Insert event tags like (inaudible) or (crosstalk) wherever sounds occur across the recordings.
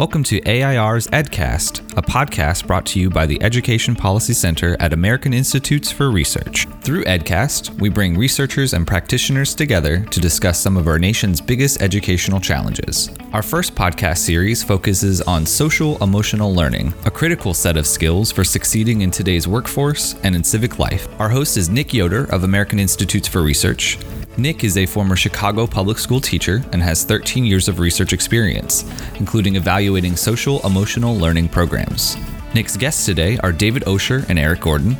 Welcome to AIR's EdCast, a podcast brought to you by the Education Policy Center at American Institutes for Research. Through EdCast, we bring researchers and practitioners together to discuss some of our nation's biggest educational challenges. Our first podcast series focuses on social emotional learning, a critical set of skills for succeeding in today's workforce and in civic life. Our host is Nick Yoder of American Institutes for Research. Nick is a former Chicago public school teacher and has 13 years of research experience, including evaluating social emotional learning programs. Nick's guests today are David Osher and Eric Gordon.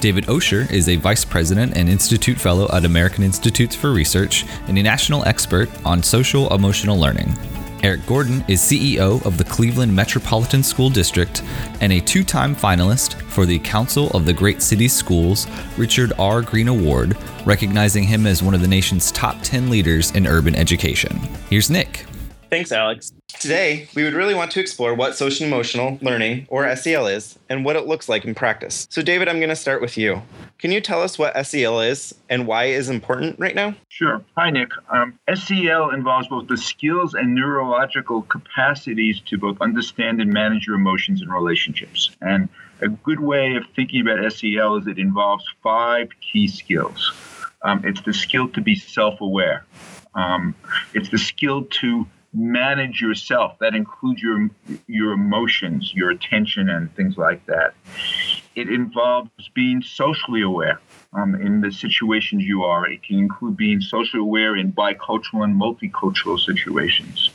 David Osher is a vice president and institute fellow at American Institutes for Research and a national expert on social emotional learning. Eric Gordon is CEO of the Cleveland Metropolitan School District and a two time finalist for the Council of the Great Cities Schools Richard R. Green Award, recognizing him as one of the nation's top 10 leaders in urban education. Here's Nick. Thanks, Alex. Today, we would really want to explore what social emotional learning, or SEL, is and what it looks like in practice. So, David, I'm going to start with you. Can you tell us what SEL is and why it is important right now? Sure. Hi, Nick. Um, SEL involves both the skills and neurological capacities to both understand and manage your emotions and relationships. And a good way of thinking about SEL is it involves five key skills. Um, it's the skill to be self aware, um, it's the skill to manage yourself. That includes your your emotions, your attention, and things like that. It involves being socially aware um, in the situations you are. It can include being socially aware in bicultural and multicultural situations.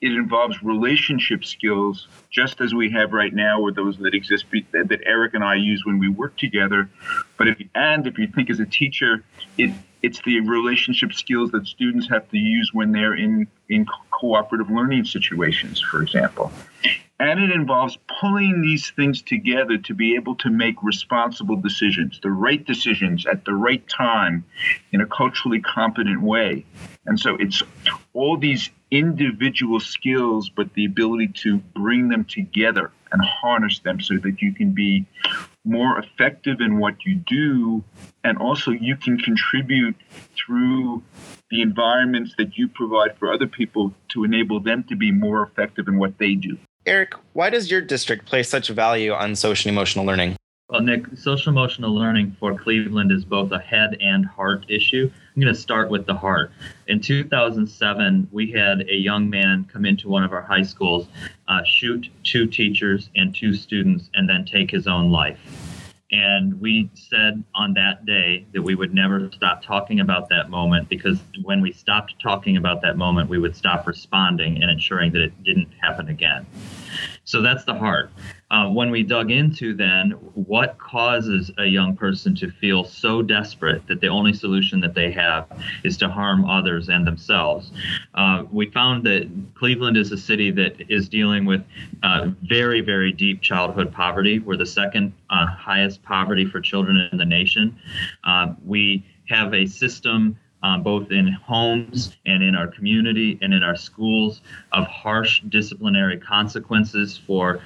It involves relationship skills, just as we have right now, or those that exist that Eric and I use when we work together. But if and if you think as a teacher, it it's the relationship skills that students have to use when they're in in cooperative learning situations, for example. And it involves pulling these things together to be able to make responsible decisions, the right decisions at the right time in a culturally competent way. And so it's all these individual skills, but the ability to bring them together and harness them so that you can be more effective in what you do. And also, you can contribute through the environments that you provide for other people to enable them to be more effective in what they do. Eric, why does your district place such value on social emotional learning? Well, Nick, social emotional learning for Cleveland is both a head and heart issue. I'm going to start with the heart. In 2007, we had a young man come into one of our high schools, uh, shoot two teachers and two students, and then take his own life. And we said on that day that we would never stop talking about that moment because when we stopped talking about that moment, we would stop responding and ensuring that it didn't happen again. So that's the heart. Uh, when we dug into then what causes a young person to feel so desperate that the only solution that they have is to harm others and themselves, uh, we found that Cleveland is a city that is dealing with uh, very, very deep childhood poverty. We're the second uh, highest poverty for children in the nation. Uh, we have a system um, both in homes and in our community and in our schools, of harsh disciplinary consequences for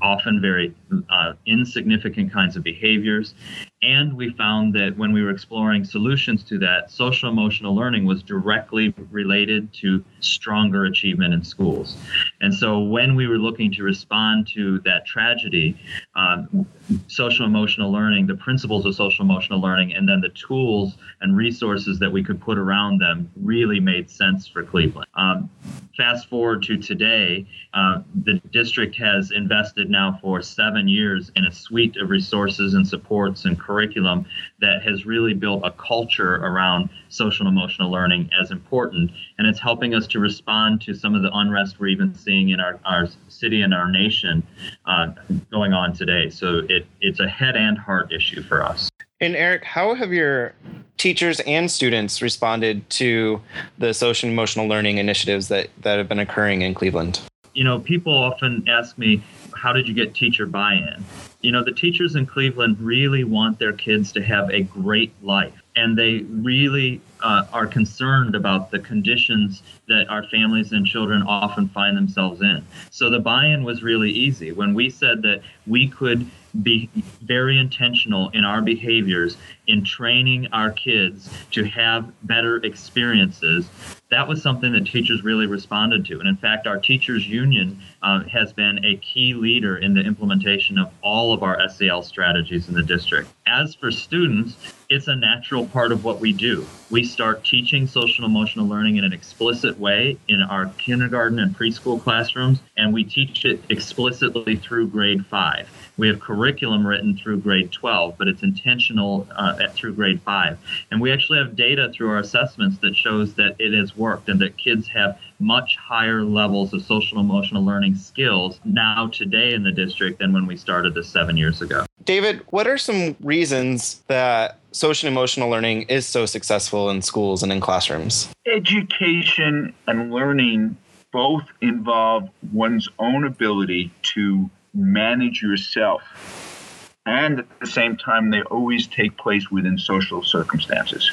often very uh, insignificant kinds of behaviors. And we found that when we were exploring solutions to that, social emotional learning was directly related to stronger achievement in schools. And so when we were looking to respond to that tragedy, um, social emotional learning, the principles of social emotional learning, and then the tools and resources that we could put around them really made sense for Cleveland. Um, fast forward to today, uh, the district has invested now for seven years in a suite of resources and supports and curriculum that has really built a culture around social and emotional learning as important. And it's helping us to respond to some of the unrest we're even seeing in our, our city and our nation uh, going on today. So it, it's a head and heart issue for us. And Eric, how have your teachers and students responded to the social and emotional learning initiatives that, that have been occurring in Cleveland? You know, people often ask me, how did you get teacher buy in? You know, the teachers in Cleveland really want their kids to have a great life, and they really uh, are concerned about the conditions that our families and children often find themselves in. So the buy in was really easy. When we said that we could be very intentional in our behaviors in training our kids to have better experiences that was something that teachers really responded to. And in fact, our teachers union uh, has been a key leader in the implementation of all of our SEL strategies in the district. As for students, it's a natural part of what we do. We start teaching social and emotional learning in an explicit way in our kindergarten and preschool classrooms, and we teach it explicitly through grade five. We have curriculum written through grade 12, but it's intentional uh, at, through grade 5. And we actually have data through our assessments that shows that it has worked and that kids have much higher levels of social emotional learning skills now today in the district than when we started this seven years ago. David, what are some reasons that social emotional learning is so successful in schools and in classrooms? Education and learning both involve one's own ability to manage yourself. And at the same time, they always take place within social circumstances.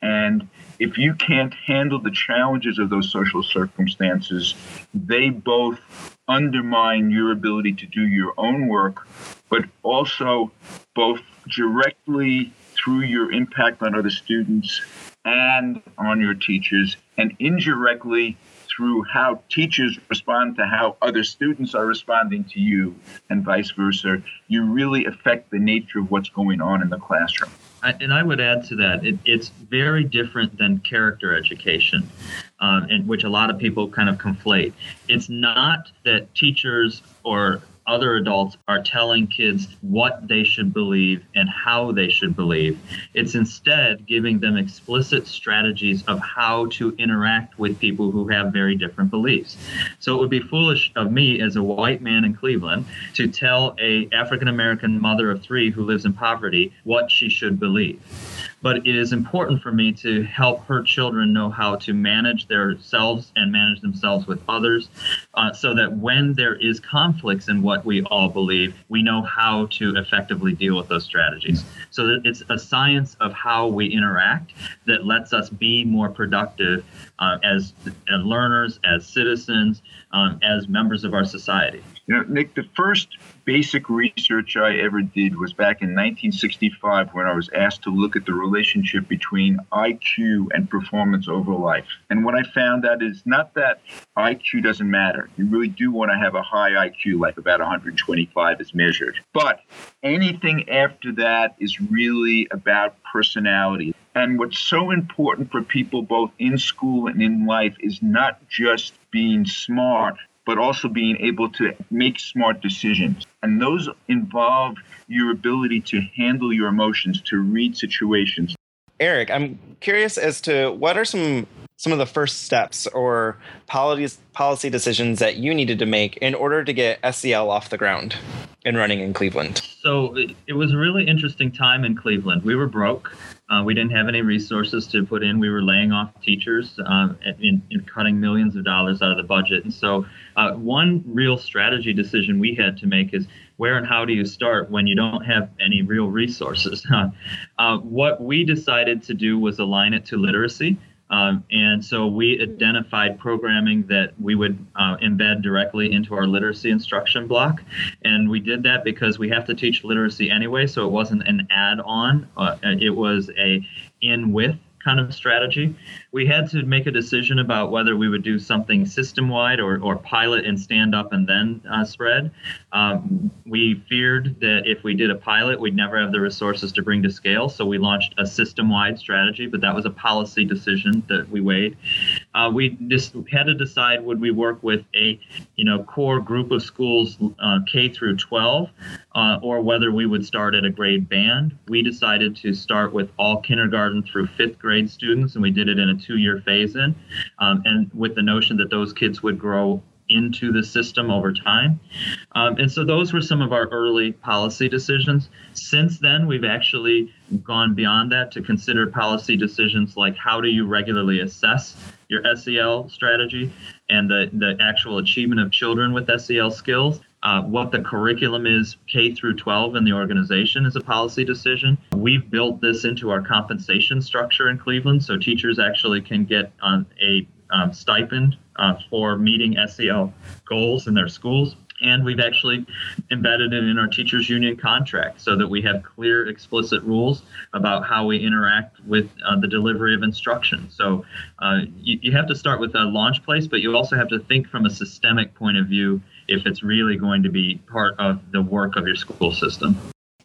And if you can't handle the challenges of those social circumstances, they both undermine your ability to do your own work, but also both directly through your impact on other students and on your teachers, and indirectly through how teachers respond to how other students are responding to you and vice versa, you really affect the nature of what's going on in the classroom. I, and I would add to that, it, it's very different than character education, um, in which a lot of people kind of conflate. It's not that teachers or other adults are telling kids what they should believe and how they should believe. It's instead giving them explicit strategies of how to interact with people who have very different beliefs. So it would be foolish of me as a white man in Cleveland to tell a African American mother of 3 who lives in poverty what she should believe but it is important for me to help her children know how to manage themselves and manage themselves with others uh, so that when there is conflicts in what we all believe we know how to effectively deal with those strategies. So that it's a science of how we interact that lets us be more productive uh, as, as learners as citizens um, as members of our society. You know, Nick, the first basic research I ever did was back in 1965 when I was asked to look at the relationship between IQ and performance over life. And what I found out is not that IQ doesn't matter. You really do want to have a high IQ, like about 125 is measured. But anything after that is really about personality. And what's so important for people both in school and in life is not just being smart, but also being able to make smart decisions. And those involve your ability to handle your emotions, to read situations. Eric, I'm curious as to what are some some of the first steps or policies, policy decisions that you needed to make in order to get SEL off the ground and running in Cleveland? So it, was a really interesting time in Cleveland. We were broke. Uh, we didn't have any resources to put in. We were laying off teachers uh, and, cutting millions of dollars out of the budget. And so, uh, one real strategy decision we had to make is where and how do you start when you don't have any real resources? (laughs) Uh, what we decided to do was align it to literacy. Um, and so we identified programming that we would uh, embed directly into our literacy instruction block. And we did that because we have to teach literacy anyway, so it wasn't an add on, uh, it was a in with kind of strategy. We had to make a decision about whether we would do something system wide or, or pilot and stand up and then uh, spread. Um, we feared that if we did a pilot, we'd never have the resources to bring to scale. So we launched a system wide strategy, but that was a policy decision that we weighed. Uh, we just had to decide would we work with a you know core group of schools uh, K through 12 uh, or whether we would start at a grade band. We decided to start with all kindergarten through fifth grade students, and we did it in a two year phase in, um, and with the notion that those kids would grow into the system over time. Um, and so those were some of our early policy decisions. Since then, we've actually gone beyond that to consider policy decisions like how do you regularly assess your SEL strategy and the, the actual achievement of children with SEL skills. Uh, what the curriculum is K through 12 in the organization is a policy decision. We've built this into our compensation structure in Cleveland, so teachers actually can get on a um, stipend uh, for meeting SEL goals in their schools. And we've actually embedded it in our teachers union contract so that we have clear explicit rules about how we interact with uh, the delivery of instruction. So uh, you, you have to start with a launch place but you also have to think from a systemic point of view if it's really going to be part of the work of your school system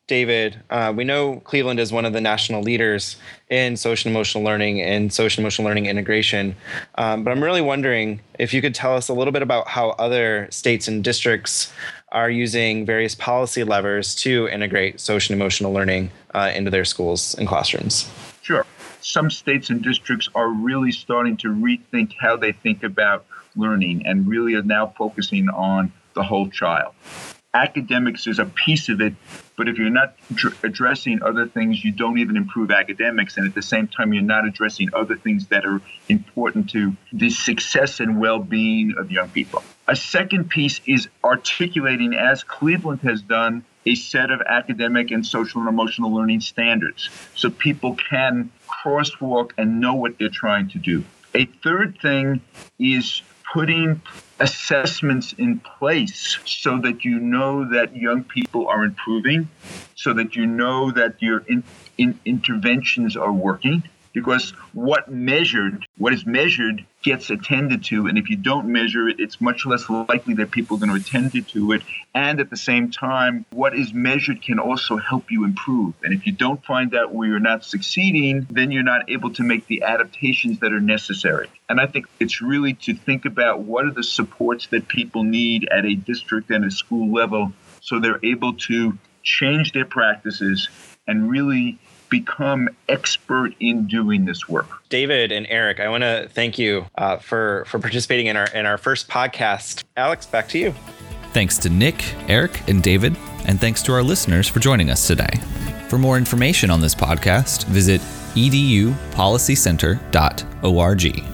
David, uh, we know Cleveland is one of the national leaders in social emotional learning and social emotional learning integration. Um, but I'm really wondering if you could tell us a little bit about how other states and districts are using various policy levers to integrate social emotional learning uh, into their schools and classrooms. Sure. Some states and districts are really starting to rethink how they think about learning and really are now focusing on the whole child academics is a piece of it, but if you're not dr- addressing other things, you don't even improve academics. And at the same time, you're not addressing other things that are important to the success and well being of young people. A second piece is articulating, as Cleveland has done, a set of academic and social and emotional learning standards so people can crosswalk and know what they're trying to do. A third thing is putting assessments in place so that you know that young people are improving, so that you know that your in, in interventions are working, because what measured, what is measured gets attended to. And if you don't measure it, it's much less likely that people are going to attend to it. And at the same time, what is measured can also help you improve. And if you don't find out where you're not succeeding, then you're not able to make the adaptations that are necessary. And I think it's really to think about what are the supports that people need at a district and a school level so they're able to change their practices and really become expert in doing this work. David and Eric, I want to thank you uh, for for participating in our in our first podcast. Alex, back to you. Thanks to Nick, Eric, and David, and thanks to our listeners for joining us today. For more information on this podcast, visit edupolicycenter.org.